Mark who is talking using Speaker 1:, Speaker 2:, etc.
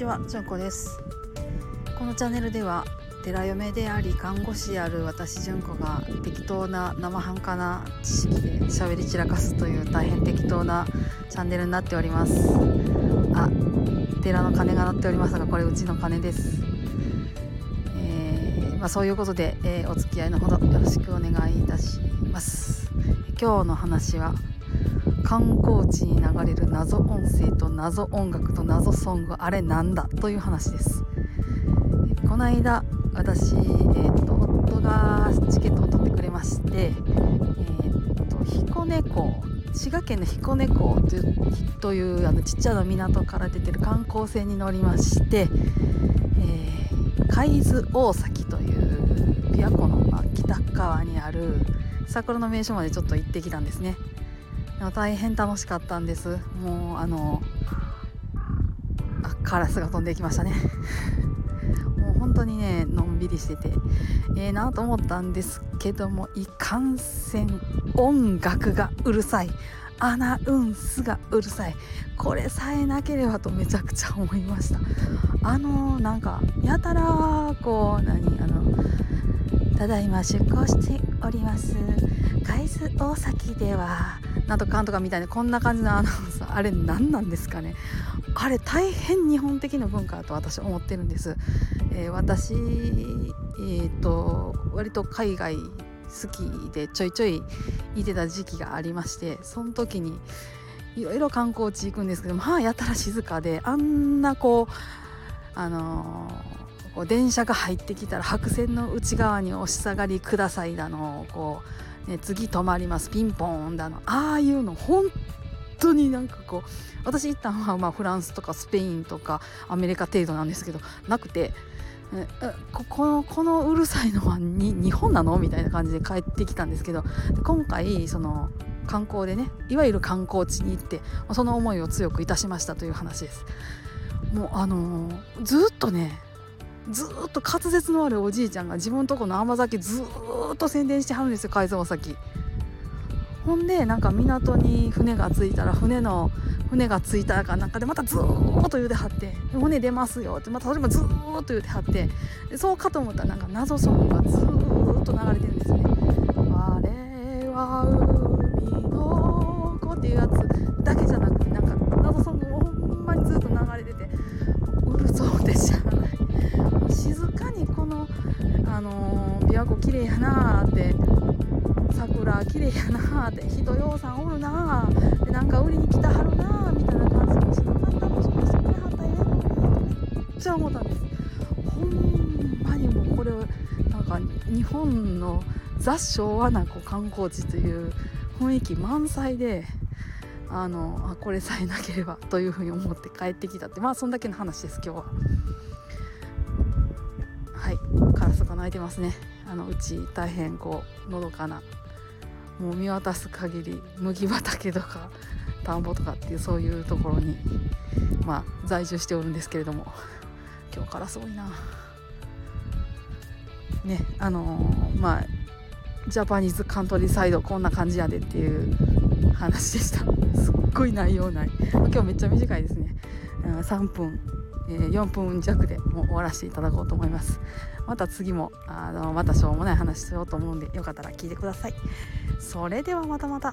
Speaker 1: ちは、じゅんこです。このチャンネルでは寺嫁であり看護師である私じゅんこが適当な生半可な知識で喋り散らかすという大変適当なチャンネルになっております。あ、寺の鐘が鳴っておりますがこれうちの鐘です。えー、まあ、そういうことで、えー、お付き合いのほどよろしくお願いいたします。今日の話は観光地に流れる謎音声と謎音楽と謎ソングあれなんだ？という話です。この間私、えーと、夫がチケットを取ってくれまして、えーと、彦根港滋賀県の彦根港というというあのちっちゃな港から出てる観光船に乗りまして、えー、海津大崎という琵琶湖の、まあ、北側にある桜の名所までちょっと行ってきたんですね。大変楽しかったんです。もうあのあカラスが飛んでいきましたね。もう本当にねのんびりしてて。ええー、なと思ったんですけどもいかんせん音楽がうるさい。アナウンスがうるさい。これさえなければとめちゃくちゃ思いました。あのなんかやたらこう何あのただいま出航しております。海津大崎ではなんとかんとかみたいなこんな感じのアナウンスあれ何なんですかね。あれ大変日本的な文化だと私思ってるんです、えー、私えーと、割と海外好きでちょいちょいいてた時期がありましてその時にいろいろ観光地行くんですけどまあやたら静かであんなこうあのーこう電車が入ってきたら白線の内側に押し下がりくださいだのこう、ね、次止まります。ピンポーンだの。ああいうの本当になんかこう私行ったのはまあフランスとかスペインとかアメリカ程度なんですけどなくてここのこのうるさいのは日本なのみたいな感じで帰ってきたんですけど今回その観光でねいわゆる観光地に行ってその思いを強くいたしましたという話です。もうあのー、ずっとねずっと滑舌のあるおじいちゃんが自分のとこの甘酒ずっと宣伝してはるんですよ海藻先ほんでなんか港に船が着いたら船の船が着いたかなんかでまたずーっと言うてはって船出ますよってまたそれもずーっと言うてはってそうかと思ったらなんか謎ソングがずーっと流れてるんですね「我は海の子」っていうやつだけじゃなくてなんか謎ソングもほんまにずっと流れてて。あのー、琵琶湖綺麗やなーって桜綺麗やなーって人ようさんおるなーでなんか売りに来たはるなみたいな感じで静かに楽しみにしてくれはったらええのにめっちゃ思ったんですほんまにもうこれなんか日本のザ昭和なこう観光地という雰囲気満載であのあこれさえなければというふうに思って帰ってきたってまあそんだけの話です今日は。カラスが鳴いてますね。あのうち大変こうのどかな。もう見渡す限り麦畑とか田んぼとかっていうそういうところにまあ在住しておるんですけれども。今日カラス多いな。ねあのー、まあジャパニーズカントリーサイドこんな感じやでっていう話でした。すっごい内容ない。今日めっちゃ短いですね。3分。えー、4分弱でもう終わらせていただこうと思います。また次もあのまたしょうもない話しようと思うんでよかったら聞いてください。それではまたまた。